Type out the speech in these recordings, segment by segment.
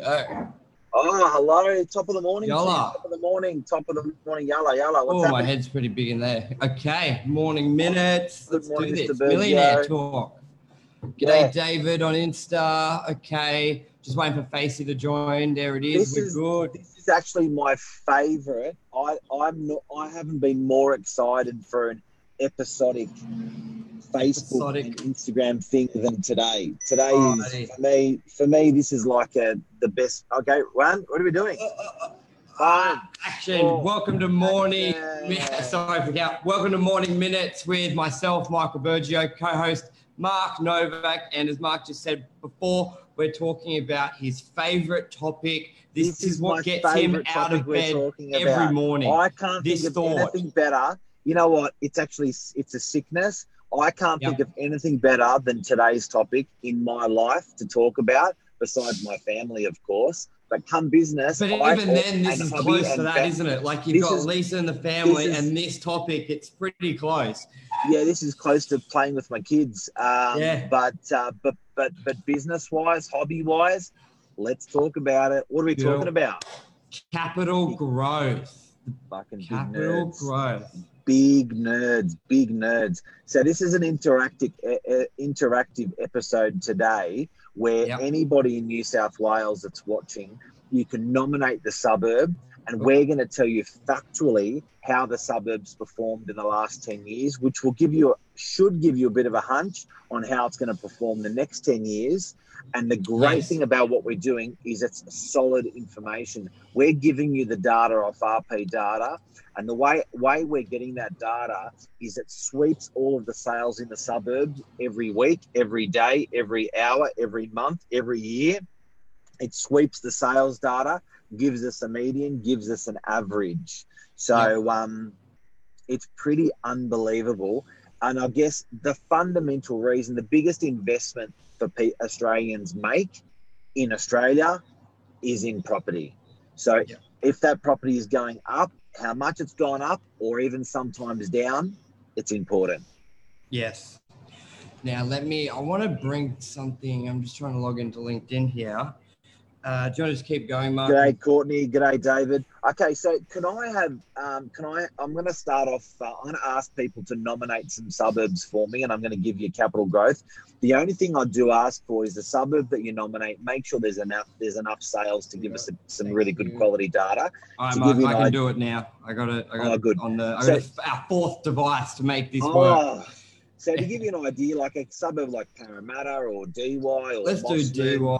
Go. Oh, hello. Top of the morning. Yalla. Top of the morning. Top of the morning. Yalla, yalla. What's Oh, my head's pretty big in there. Okay, morning minutes. Good Let's morning, do Mr. this. Bergio. Millionaire talk. G'day, Yeah. David on Insta. Okay, just waiting for Facey to join. There it is. This We're is- good. This is actually my favourite. I, I'm not. I haven't been more excited for an episodic Facebook Episodic. and Instagram thing than today. Today Oh, is it is. for me. For me, this is like a the best. Okay, Juan, what are we doing? Uh, uh, uh, ah, action. Oh, Welcome to morning. action. Sorry, I forgot. Welcome to morning minutes with myself, Michael Bergio, co-host Mark Novak, and as Mark just said before, we're talking about his favorite topic. This, is what gets him out of bed every morning. I can't This think of thought. anything better. You know what? It's actually it's a sickness. I can't Yep. think of anything better than today's topic in my life to talk about, besides my family, of course. But come business, But I- even then, this is close to that, fa- isn't it? Like you've got is- Lisa and the family, this is- and this topic, it's pretty close. Yeah, this is close to playing with my kids. Um, Yeah. But uh, but but but business wise, hobby wise, let's talk about it. What are we talking about? Capital growth. Fucking Capital growth. Big nerds, big nerds. So this is an interactive uh, interactive episode today where Yep. anybody in New South Wales that's watching, you can nominate the suburb, and we're going to tell you factually how the suburbs performed in the last ten years, which will give you should give you a bit of a hunch on how it's going to perform the next ten years. And the great Yes. thing about what we're doing is it's solid information. We're giving you the data off RP data, and the way way we're getting that data is it sweeps all of the sales in the suburbs every week, every day, every hour, every month, every year. It sweeps the sales data, gives us a median, gives us an average. So um, it's pretty unbelievable. And I guess the fundamental reason, the biggest investment for Australians make in Australia is in property. So Yeah. if that property is going up, how much it's gone up, or even sometimes down, it's important. Yes. Now let me. I want to bring something. I'm just trying to log into LinkedIn here. Uh, do you want to just keep going, Mark? G'day, Courtney. G'day, David. Okay, so can I have? Um, can I? I'm going to start off. Uh, I'm going to ask people to nominate some suburbs for me, and I'm going to give you capital growth. The only thing I do ask for is the suburb that you nominate. Make sure there's enough. There's enough sales to give us some, some Thank really good quality data. All right, to Mark, I can idea- do it now. I got it. I got Oh, it good. on the. I So- got our fourth device to make this work. Oh, so to give you an idea, like a suburb like Parramatta or Dee Why or Let's do Dee Why.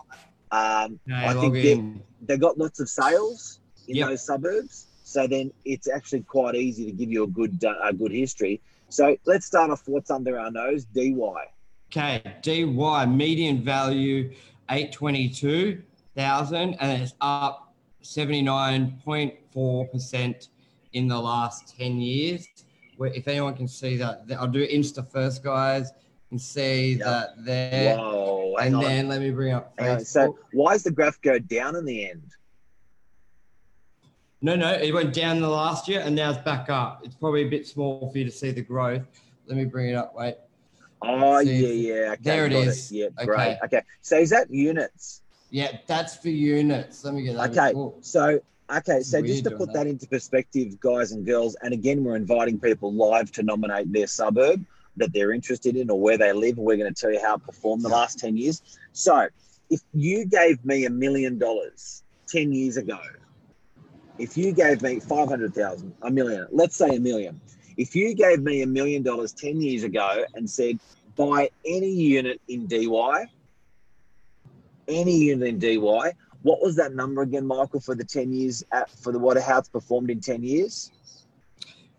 Um, Okay, I think they in. they got lots of sales in Yep. those suburbs. So then it's actually quite easy to give you a good uh, a good history. So let's start off what's under our nose. Dee Why. Okay, Dee Why median value eight twenty two thousand, and it's up seventy nine point four percent in the last ten years. Where if anyone can see that, I'll do Insta first, guys. and see Yep. that there, Hang and on. then let me bring up Hang on. So why does the graph go down in the end? No, no, it went down the last year and now it's back up. It's probably a bit small for you to see the growth. Let me bring it up. Wait. Oh See, yeah, yeah. Okay, there it. Yeah, Okay. great. Okay. So is that units? Yeah, that's for units. Let me get that. Okay. Oh, So okay, so weird just to put that. that into perspective, guys and girls, and again, we're inviting people live to nominate their suburb that they're interested in or where they live. and We're going to tell you how it performed the last 10 years. So if you gave me a million dollars 10 years ago, if you gave me 500,000, a million, let's say a million, if you gave me a million dollars 10 years ago and said, buy any unit in Dee Why, any unit in Dee Why, what was that number again, Michael, for the 10 years at, for the it's performed in 10 years?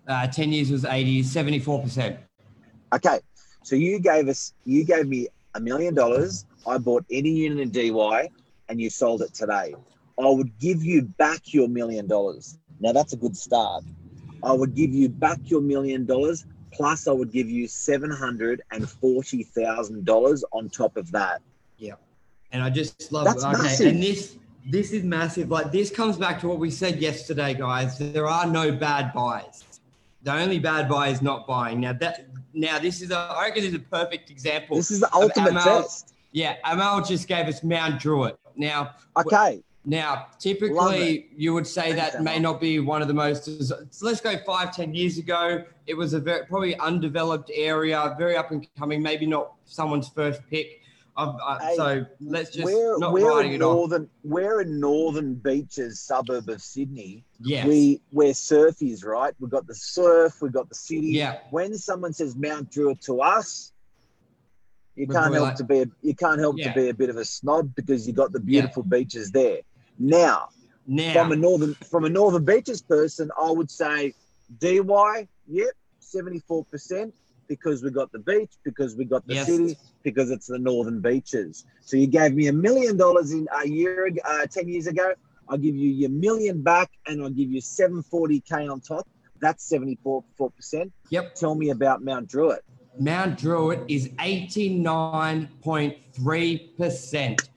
uh, 10 years was 80, 74%. Okay. So you gave us you gave me a million dollars. I bought any unit in Dee Why and you sold it today. I would give you back your million dollars. Now that's a good start. I would give you back your million dollars plus I would give you seven hundred and forty thousand dollars on top of that. Yeah, and I just love That's okay. massive. And this this is massive. Like this comes back to what we said yesterday, guys. There are no bad buys. The only bad buy is not buying. Now that now this is a I reckon this is a perfect example. This is the ultimate Amal- test. Yeah, Amal just gave us Mount Druitt. Now Okay. Now, typically, you would say Thanks, that may not be one of the most. So let's go five, ten years ago. It was a very probably undeveloped area, very up and coming. Maybe not someone's first pick. Hey, so let's just we're not we're writing in it off. northern we're in northern beaches suburb of Sydney. Yes. We we're surfies, right? We've got the surf, we've got the city. yeah. When someone says Mount Druitt to us, you We're can't help like- to be a, you can't help Yeah. to be a bit of a snob because you got the beautiful beaches there. Now, Now. from a northern from a northern beaches person, I would say Dee Why, yep, seventy four percent because we got the beach, because we got the Yes. city, because it's the northern beaches. So you gave me a million dollars in a year uh, ten years ago. I'll give you your million back, and I'll give you seven forty k on top. That's seventy four four percent. Yep. Tell me about Mount Druitt. Mount Druitt is 89.3%.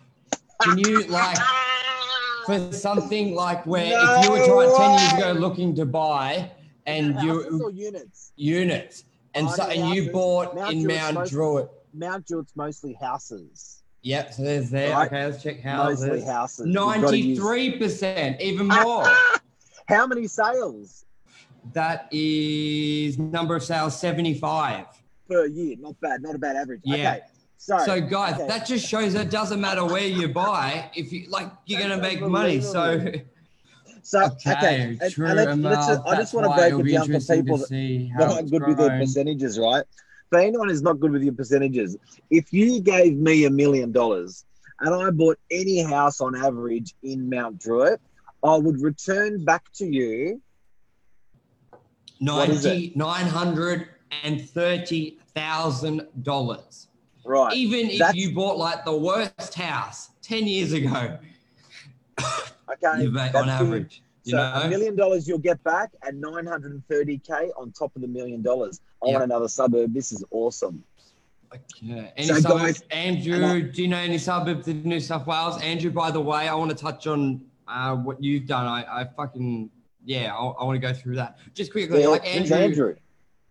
Can you, like, for something like where if you were trying 10 years ago looking to buy and you units. units and so and you bought Mount in Druitt's Mount most- Druitt. Mount Druitt's mostly houses. Yep, so there's there. Right. Okay, let's check houses. Mostly houses. houses. You've gotta use- 93%, even more. How many sales that is number of sales 75. per year? Not bad. Not a bad average. Yeah. Okay. So, So guys, okay. that just shows that it doesn't matter where you buy, if you like you're gonna make money. So so okay, okay. And, true and let's, let's just, I just want to break it down for people that see how that aren't good with their percentages, right? For anyone who's not good with your percentages, if you gave me a million dollars and I bought any house on average in Mount Druitt, I would return back to you. What is it? Ninety nine hundred and thirty thousand dollars. Right. Even if That's- you bought like the worst house ten years ago, Okay. that's on average. You so a million dollars you'll get back and 930k on top of the million dollars. I Yeah. want another suburb. This is awesome. Okay. Any So, suburbs? guys- Andrew, do you know any suburbs in New South Wales? Andrew, by the way, I want to touch on uh, what you've done. I, I fucking yeah, I, I want to go through that just quickly. Yeah, like Andrew, Andrew.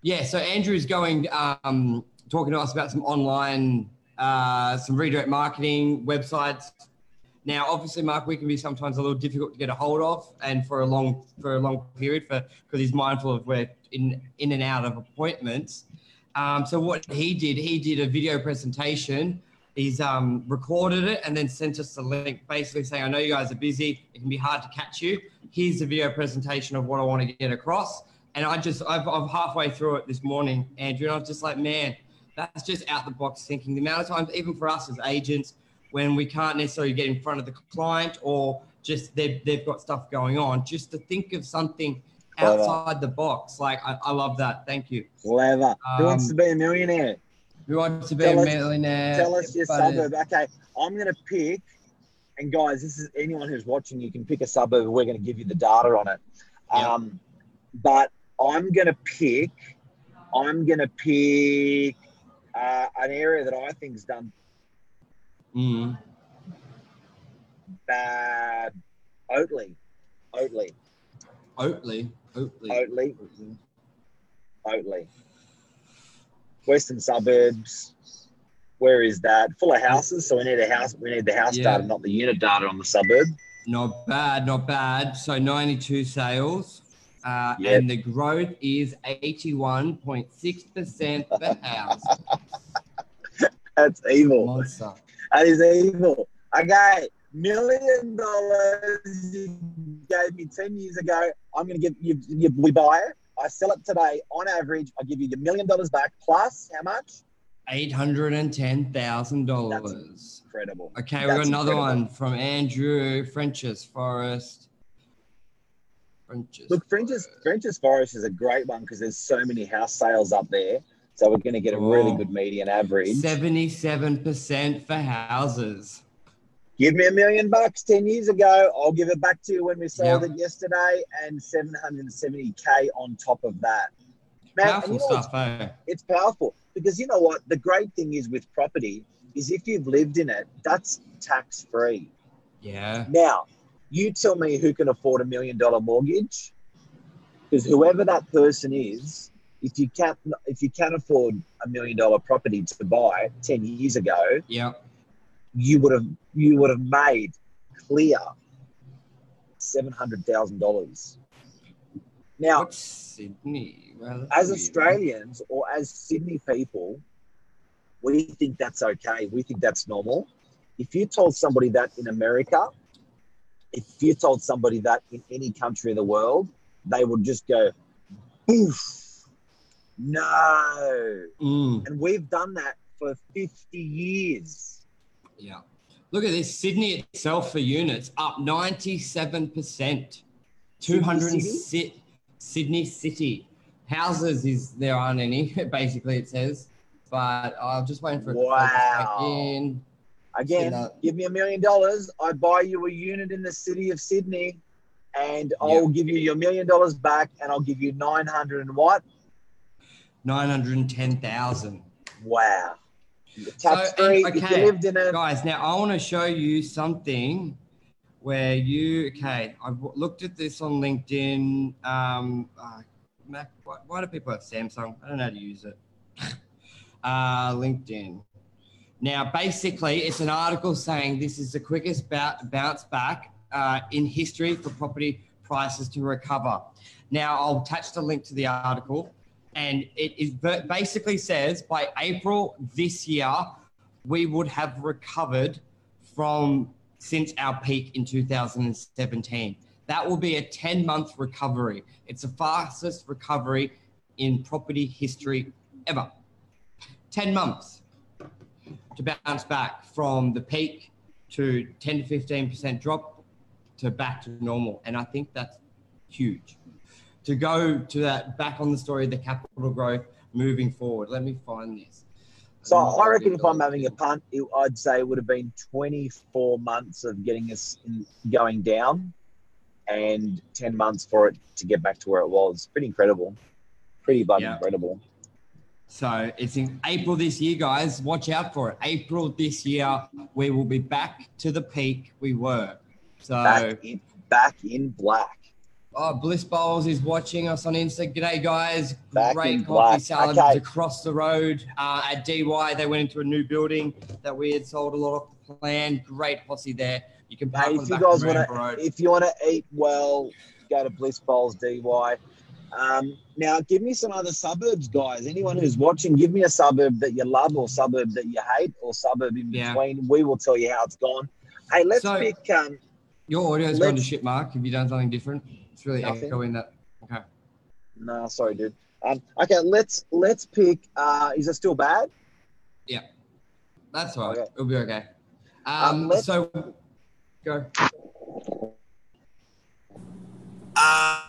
yeah. So Andrew's going um, talking to us about some online, uh, some redirect marketing websites. Now, obviously, Mark, we can be sometimes a little difficult to get a hold of, and for a long for a long period, for because he's mindful of we're in in and out of appointments. Um, so what he did, he did a video presentation. He's um, recorded it and then sent us the link, basically saying, "I know you guys are busy. It can be hard to catch you. Here's the video presentation of what I want to get across." And I just, I've, I'm halfway through it this morning, Andrew, and I was just like, "Man, that's just out the box thinking." The amount of times, even for us as agents, when we can't necessarily get in front of the client or just they've, they've got stuff going on, just to think of something Clever. outside the box. Like, I, I love that. Thank you. Clever. Who wants Um, to be a millionaire? Who wants to be Tell a us- millionaire? Tell us your suburb. Okay, I'm going to pick, and guys, this is anyone who's watching. You can pick a suburb. We're going to give you the data on it. Yeah. Um, but I'm going to pick. I'm going to pick uh, an area that I think's done Mm. bad. Oatley, Oatley, Oatley. Oatley. Oatley, Oatley. Western suburbs. Where is that? Full of houses. So we need a house. We need the house Yeah. data, not the unit data on the suburb. Not bad, not bad. So 92 sales. Uh, Yep. And the growth is 81.6% per house. That's evil. Monster. That is evil. Okay, million dollars you gave me 10 years ago. I'm going to give you, you, we buy it. I sell it today. On average, I give you your million dollars back plus how much? $810,000. Incredible. Okay, we got another incredible. one from Andrew French's Forest. French's. Look, French's, French's Forest is a great one because there's so many house sales up there. So we're going to get a really Oh. good median average. 77% for houses. Give me a million bucks 10 years ago. I'll give it back to you when we sold Yeah. it yesterday and 770K on top of that. Man, Powerful you know stuff, eh? it's powerful because you know what the great thing is with property is if you've lived in it that's tax free Yeah. now you tell me who can afford a million dollar mortgage because whoever that person is if you can't if you can't afford a million dollar property to buy 10 years ago Yeah. you would have you would have made clear seven hundred thousand dollars. Now, What's Sydney? Well, as Australians or as Sydney people, we think that's okay. We think that's normal. If you told somebody that in America, if you told somebody that in any country of the world, they would just go, "Oof, no." Mm, And we've done that for 50 years. yeah. Look at this. Sydney itself for units up 97%. 200 City? Sydney City. Houses is there aren't any, basically it says. But I'm just waiting for it to focus back in. Again, You know- give me a million dollars, I buy you a unit in the city of Sydney, and I'll give you your million dollars back, and I'll give you 900 and what? 910,000. Wow. Tax So, free. and- If okay. you lived in a Guys, now I want to show you something where you, okay, I've looked at this on LinkedIn. Um, uh, Mac, why, why do people have Samsung? I don't know how to use it. uh, LinkedIn. Now, basically, it's an article saying this is the quickest bou- bounce back uh, in history for property prices to recover. Now, I'll attach the link to the article, and it is basically says by April this year, we would have recovered from since our peak in 2017. That will be a 10 month recovery. It's the fastest recovery in property history ever. 10 months to bounce back from the peak to 10 to 15% drop to back to normal. And I think that's huge. To go to that back on the story of the capital growth moving forward. Let me find this. So um, I reckon if I'm having a punt, it, I'd say it would have been 24 months of getting us in, going down, and 10 months for it to get back to where it was. Pretty incredible. Pretty bloody Yeah. incredible. So it's in April this year, guys. Watch out for it. April this year, we will be back to the peak we were. So, Back in, back in black. Oh, Bliss Bowls is watching us on Insta. G'day, guys. Back Great coffee black. salad Okay. across the road uh, at Dee Why. They went into a new building that we had sold a lot of the plan. Great posse there. You can park Hey, if the you guys want to, Road. if you want to eat well, go to Bliss Bowls Dee Why. Um, now, give me some other suburbs, guys. Anyone who's watching, give me a suburb that you love, or suburb that you hate, or suburb in Yeah. between. We will tell you how it's gone. Hey, let's So- pick. Um, Your audio's gone to shit, Mark. Have you done something different? It's really Nothing. echoing that. Okay. no, sorry, dude. Um, okay, let's let's pick. Uh, is it still bad? Yeah, that's all right. Okay. It'll be okay. Um, Um, so, go. Uh,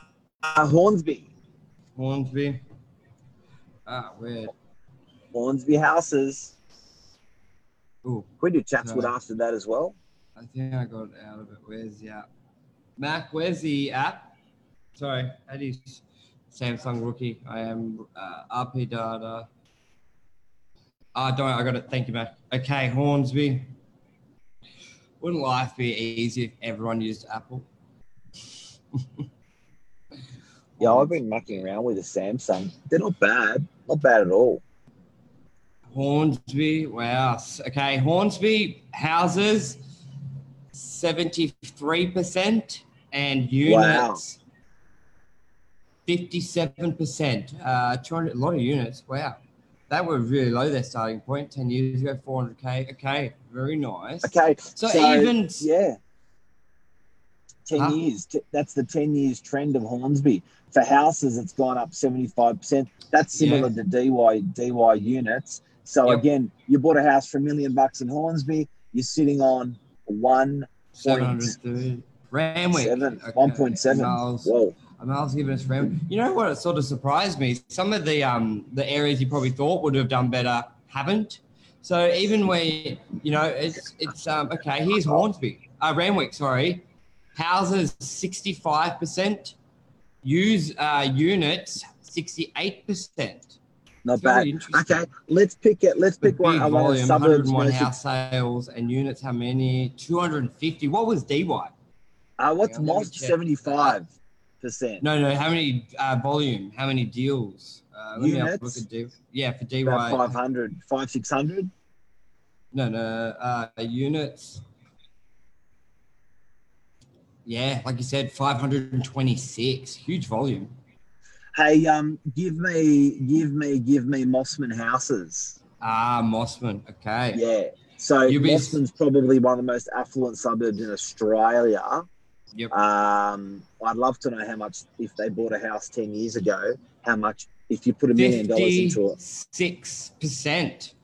uh, Hornsby, Hornsby. Ah, weird. Hornsby houses. Ooh, Can we do Chatswood No. after that as well? I think I got out of it. Where's the app? Mac, where's the app? Sorry, that is Samsung rookie. I am uh, RP data. Ah, don't. I got it. Thank you, Mac. Okay, Hornsby. Wouldn't life be easy if everyone used Apple? Yeah, I've been mucking around with a Samsung. They're not bad. Not bad at all. Hornsby, wow. Okay, Hornsby houses 73% and units 57%. Uh, 200, a lot of units. Wow. That was really low, their starting point 10 years ago, 400K. Okay, very nice. Okay, So, even, yeah, ten Huh? years. That's the ten years trend of Hornsby. For houses, it's gone up seventy five percent. That's similar to Dee Why DY units. So Yep. again, you bought a house for a million bucks in Hornsby. You're sitting on one 730. Randwick. seven, Okay, one point seven. Miles. I I was giving us room. You know what? It sort of surprised me. Some of the um the areas you probably thought would have done better haven't. So even where you know it's it's um okay. Here's Hornsby, uh, Randwick. Sorry, houses sixty five percent, use uh, units sixty eight percent. Not bad. Okay, let's pick it. Let's pick one. one of the suburbs. 101 house sales and units. How many? Two hundred and fifty. What was Dee Why? Uh, what's Hang on, let me Moss? Seventy five percent. No, no. How many uh, volume? How many deals? Uh, let me look Units? deal. Yeah, for Dee Why. About 500, 5, 600. No, no. Uh, units. Yeah, like you said, 526. Huge volume. Hey, um, give me, give me, give me Mosman houses. Ah, Mosman. Okay. Yeah. So You'll be- Mosman's probably one of the most affluent suburbs in Australia. Yep. Um, I'd love to know how much if they bought a house ten years ago. How much if you put a million dollars into it? Six percent.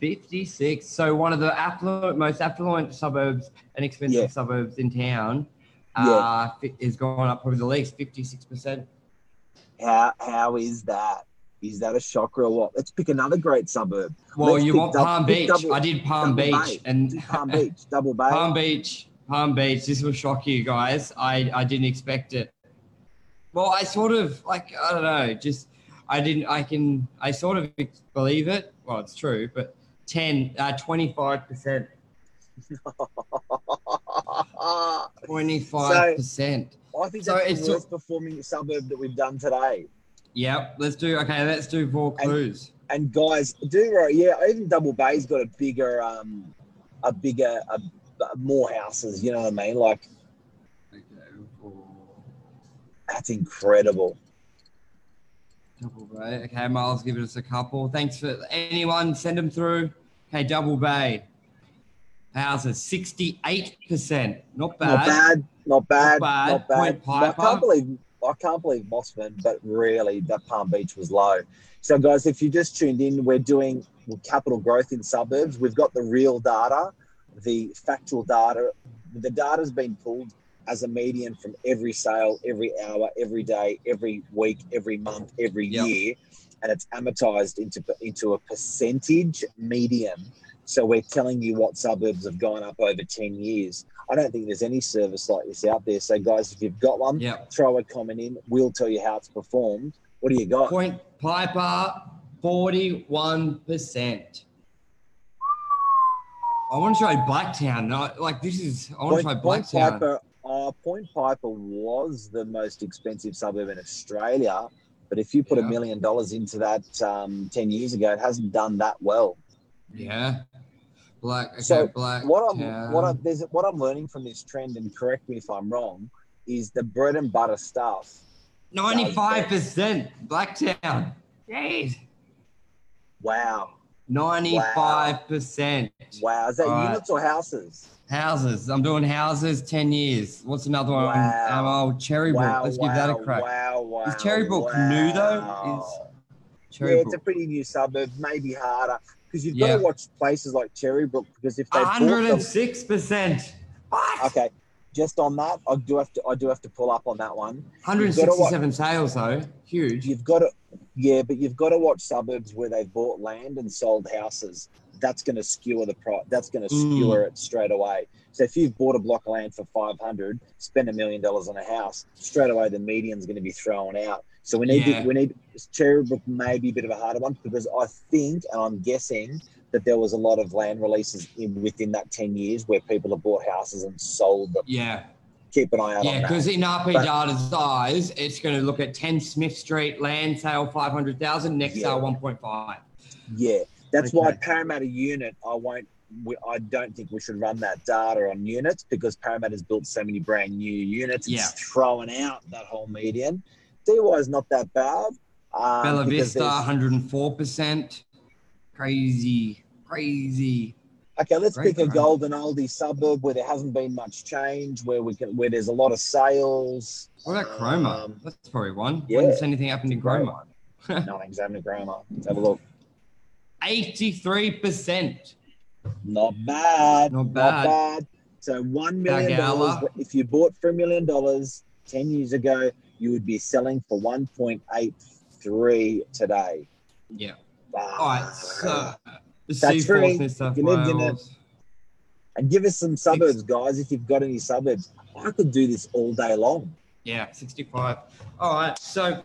56. So one of the affluent, most affluent suburbs and expensive Yeah. suburbs in town uh, is going up probably the least, 56%. How how is that? Is that a shocker or what? Let's pick another great suburb. Well, Let's you want dou- Palm Beach. double- I did Palm double Beach Bay. and Palm Beach, Double Bay. Palm Beach, Palm Beach. This will shock you guys. I, I didn't expect it. Well, I sort of like I don't know. Just I didn't. I can. I sort of believe it. Well, it's true, but 10, uh, 25 percent, twenty five percent. I think So that's it's the worst performing suburb that we've done today. Yep. Let's do. Okay. Let's do four And- clues. And guys, do right, yeah. Even Double Bay's got a bigger, um, a bigger, a- more houses. You know what I mean? Like that's incredible. Double Bay. Okay, Miles, give us a couple. Thanks for anyone. Send them through. Okay, Double Bay. Houses, 68%. Not bad. Not bad, not bad, bad. not bad. Point I can't believe I can't believe Mosman, but really that Palm Beach was low. So guys, if you just tuned in, we're doing capital growth in suburbs. We've got the real data, the factual data. The data's been pulled as a median from every sale, every hour, every day, every week, every month, every Yep. year, and it's amortized into into a percentage median. So we're telling you what suburbs have gone up over 10 years. I don't think there's any service like this out there. So guys, if you've got one, Yep. throw a comment in. We'll tell you how it's performed. What do you got? Point Piper, 41%. I want to try Blacktown. No, like this is, I want to try Blacktown. Point. Piper, uh, Point Piper was the most expensive suburb in Australia, but if you put a Yeah. million dollars into that um, ten years ago, it hasn't done that well. Yeah. Black, okay, So, Blacktown. What I'm what I'm there's what I'm learning from this trend, and correct me if I'm wrong, is the bread and butter stuff. 95% Blacktown. Jeez. Wow, 95%. wow, is that All right. units or houses? Houses. I'm doing houses 10 years. What's another one? Wow. Um, oh, Cherry Brook. Wow, Let's wow, give that a crack. Wow, wow. Is Cherry Brook new, though? Is Cherry yeah, it's a pretty new suburb, maybe harder because you've Yeah. got to watch places like Cherry Brook because if they 106%. What? okay, just on that, I do have to I do have to pull up on that one. 167 sales, though. Huge. You've got to, yeah, but you've got to watch suburbs where they've bought land and sold houses. That's going to skewer the price. That's going to Mm. skewer it straight away. So if you've bought a block of land for five hundred, spend a million dollars on a house, straight away the median's going to be thrown out. So we need Yeah. to, we need Cherry Brook may be a bit of a harder one because I think and I'm guessing that there was a lot of land releases in within that ten years where people have bought houses and sold them. Yeah. Keep an eye out Yeah, because in RP But- Data's eyes, it's going to look at 10 Smith Street land sale 500,000, next Yeah. sale 1.5. Yeah, that's why Okay. Parramatta unit. I won't. We, I don't think we should run that data on units because Parramatta's built so many brand new units. Yeah. It's throwing out that whole median. Dee Why is not that bad. Um, Bella Vista, 104%. Crazy, crazy. Okay, let's Great pick a golden oldie suburb where there hasn't been much change, where we can, where there's a lot of sales. What about Cromer? Um, That's probably one. yeah. When's anything happened in one. Nothing's happening to Cromer. Let's have a look. 83%. Not bad. Not Not bad. bad. So one million dollars. If you bought for a million dollars ten years ago, you would be selling for one point eight three today. Yeah. All right. So, That's free. New South You lived in it. And give us some suburbs, guys. If you've got any suburbs, I could do this all day long. Yeah, 65. All right. So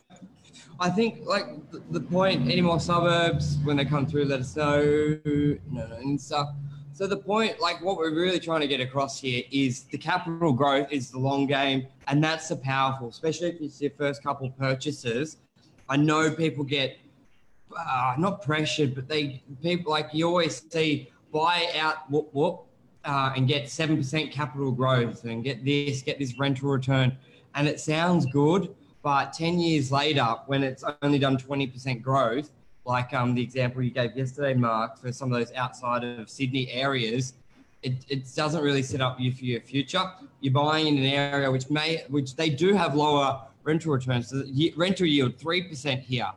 I think like the, point, any more suburbs when they come through, let us know. No, no, and stuff. So the point, like what we're really trying to get across here is the capital growth is the long game, and that's the powerful, especially if it's your first couple purchases. I know people get uh, not pressured, but they people like you always see buy out whoop whoop, uh, and get 7% capital growth and get this, get this rental return. And it sounds good, but 10 years later, when it's only done 20% growth, like um, the example you gave yesterday, Mark, for some of those outside of Sydney areas, it, it doesn't really set up you for your future. You're buying in an area which may, which they do have lower rental returns. So rental yield, 3% here.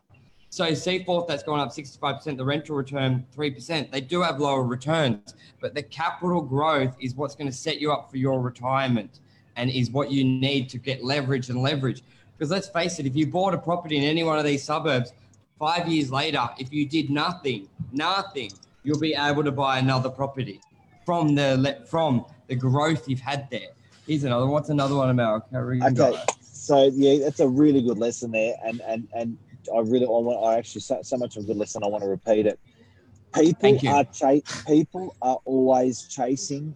So Seaforth, that's gone up 65%, the rental return 3%. They do have lower returns, but the capital growth is what's going to set you up for your retirement and is what you need to get leverage and leverage. Because let's face it, if you bought a property in any one of these suburbs, five years later, if you did nothing, nothing, you'll be able to buy another property from the from the growth you've had there. Here's another. What's another one, America? Okay, so yeah, that's a really good lesson there, and and and I really I want I actually so, so much of a good lesson. I want to repeat it. People are cha- people are always chasing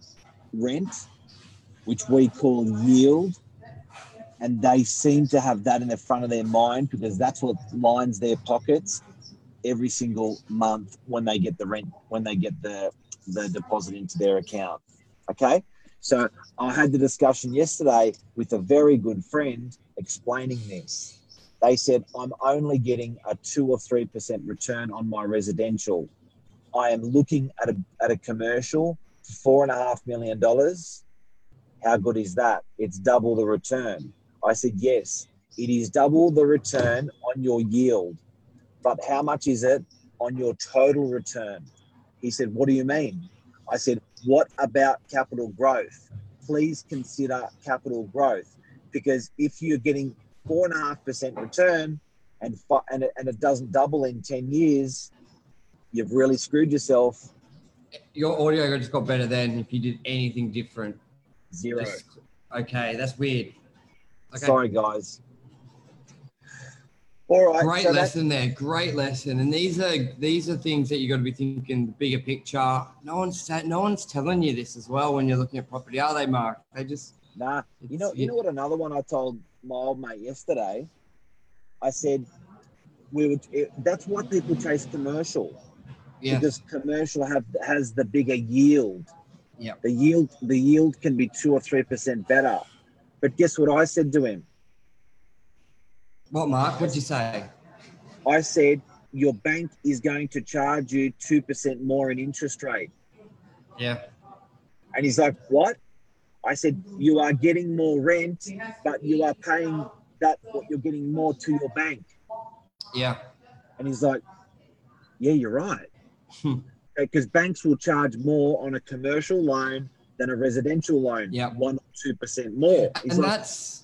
rent, which we call yield, and they seem to have that in the front of their mind because that's what lines their pockets every single month when they get the rent when they get the the deposit into their account. Okay, so I had the discussion yesterday with a very good friend explaining this they said, I'm only getting a two or 3% return on my residential. I am looking at a, at a commercial, four and a half million dollars. How good is that? It's double the return. I said, yes, it is double the return on your yield. But how much is it on your total return? He said, what do you mean? I said, what about capital growth? Please consider capital growth because if you're getting four and a half percent return and and it, and it doesn't double in 10 years you've really screwed yourself. Your audio just got better than if you did anything different. Zero. Just, okay that's weird. Okay. sorry guys. All right great so lesson there great lesson. And these are these are things that you got to be thinking the bigger picture. No one's no one's telling you this as well when you're looking at property are they mark? They just nah you know you know what another one i told my old mate yesterday. I said, we would. It, that's why people chase commercial. Yeah. Because commercial have has the bigger yield. Yeah. The yield the yield can be two or three percent better. But guess what I said to him? What, Mark? What'd you say? I said your bank is going to charge you two percent more in interest rate. Yeah. And he's like, "What?" I said, you are getting more rent, but you are paying that what you're getting more to your bank. Yeah. And he's like, yeah, you're right. Because banks will charge more on a commercial loan than a residential loan. Yeah. One or two percent more. He's and like, that's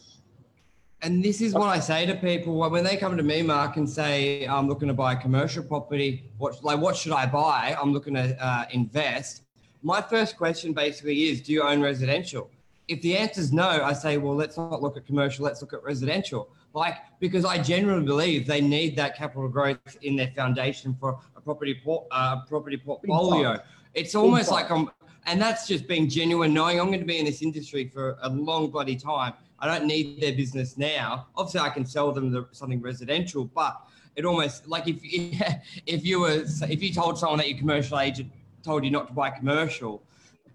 and this is what I say to people when they come to me, Mark, and say, "I'm looking to buy a commercial property. What like what should I buy? I'm looking to uh, invest." My first question basically is do you own residential? If the answer is no, I say, well, let's not look at commercial, let's look at residential. Like, because I generally believe they need that capital growth in their foundation for a property port, uh, property portfolio. It's almost like I'm, and that's just being genuine, knowing I'm going to be in this industry for a long bloody time. I don't need their business now. Obviously, I can sell them the, something residential, but it almost like if if you were if you told someone that your commercial agent told you not to buy commercial,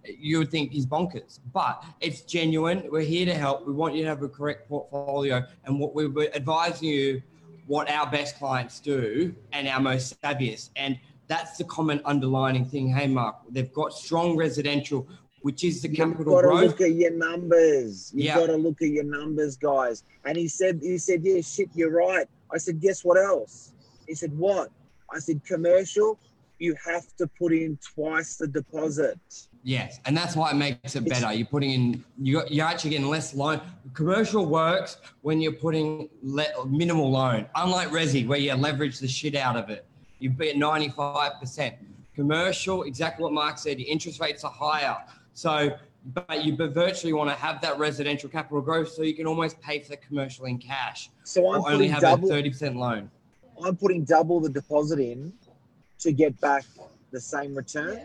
you would think he's bonkers. But it's genuine. We're here to help. We want you to have a correct portfolio. And what we were advising you what our best clients do and our most savviest. And that's the common underlining thing. Hey, Mark, they've got strong residential, which is the You've capital got growth. to look at your numbers. You've yeah. got to look at your numbers, guys. And he said, he said, yeah, shit, you're right. I said, guess what else? He said, what? I said, commercial you have to put in twice the deposit. Yes, and that's why it makes it better. You're putting in, you're, you're actually getting less loan. Commercial works when you're putting le- minimal loan, unlike Resi, where you leverage the shit out of it. You be at 95%. Commercial, exactly what Mark said, your interest rates are higher. So, but you virtually want to have that residential capital growth so you can almost pay for the commercial in cash. So I'm only have double, a 30% loan. I'm putting double the deposit in to get back the same return.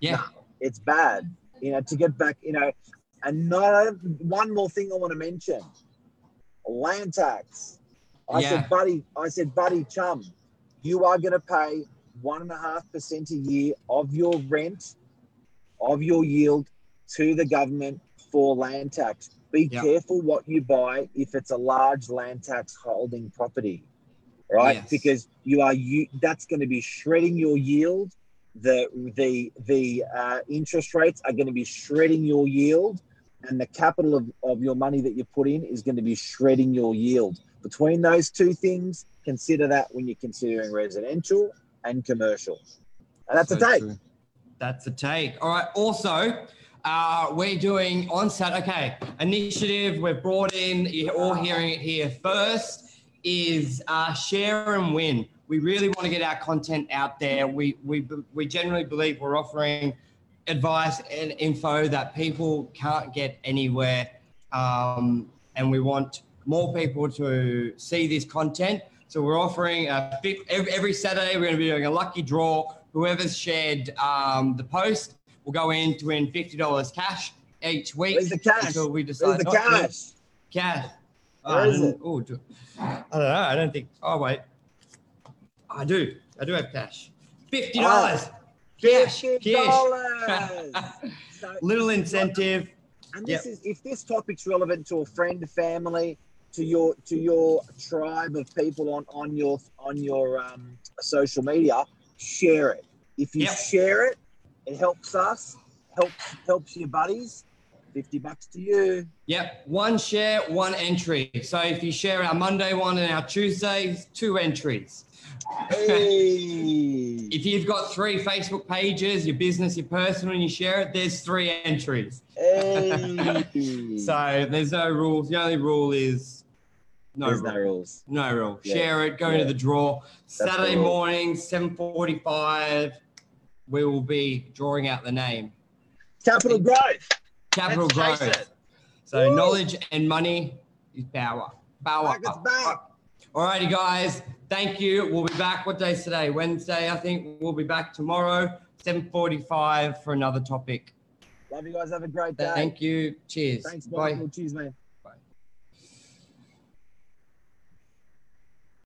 Yeah. No, it's bad. You know, to get back, you know, another one more thing I want to mention. Land tax. I yeah. said, buddy, I said, buddy chum, you are gonna pay one and a half percent a year of your rent, of your yield to the government for land tax. Be Yep. careful what you buy if it's a large land tax holding property, right? Yes. Because you are you that's going to be shredding your yield. The the the uh, interest rates are going to be shredding your yield, and the capital of, of your money that you put in is going to be shredding your yield. Between those two things, consider that when you're considering residential and commercial. And that's So a take. true. That's a take. All right. Also, uh, we're doing on Saturday. Okay, initiative we've brought in. You're all hearing it here first. Is uh, share and win. We really want to get our content out there. We we we generally believe we're offering advice and info that people can't get anywhere, um, and we want more people to see this content. So we're offering a every, Saturday. We're going to be doing a lucky draw. Whoever's shared um, the post will go in to win fifty dollars cash each week. Where's the cash? Until we Where's decide. the oh, cash? Cash. Oh, Where I don't- it? oh, do- I don't know. I don't think. Oh wait, I do. I do have cash. Fifty dollars. Cash. Cash. dollars. So- Little incentive. And this is if this topic's relevant to a friend, family, to your to your tribe of people on on your on your um, social media, share it. If you Yep. share it, it helps us, helps helps your buddies. Fifty bucks to you. Yep, one share, one entry. So if you share our Monday one and our Tuesdays, two entries. Hey. If you've got three Facebook pages, your business, your personal, and you share it, there's three entries. hey. So there's no rules. The only rule is no There's rule. no rules. No rule. Yeah. Share it. Go Yeah. into the draw. Saturday the rule. morning, seven forty-five. We will be drawing out the name. Capital growth. Capital Let's growth. So Woo. knowledge and money is power. Power. All righty, guys. Thank you. We'll be back. What day's today? Wednesday, I think. We'll be back tomorrow, seven forty-five, for another topic. Love you guys. Have a great day. Thank you. Cheers. Thanks, Bye. Michael. Cheers, man.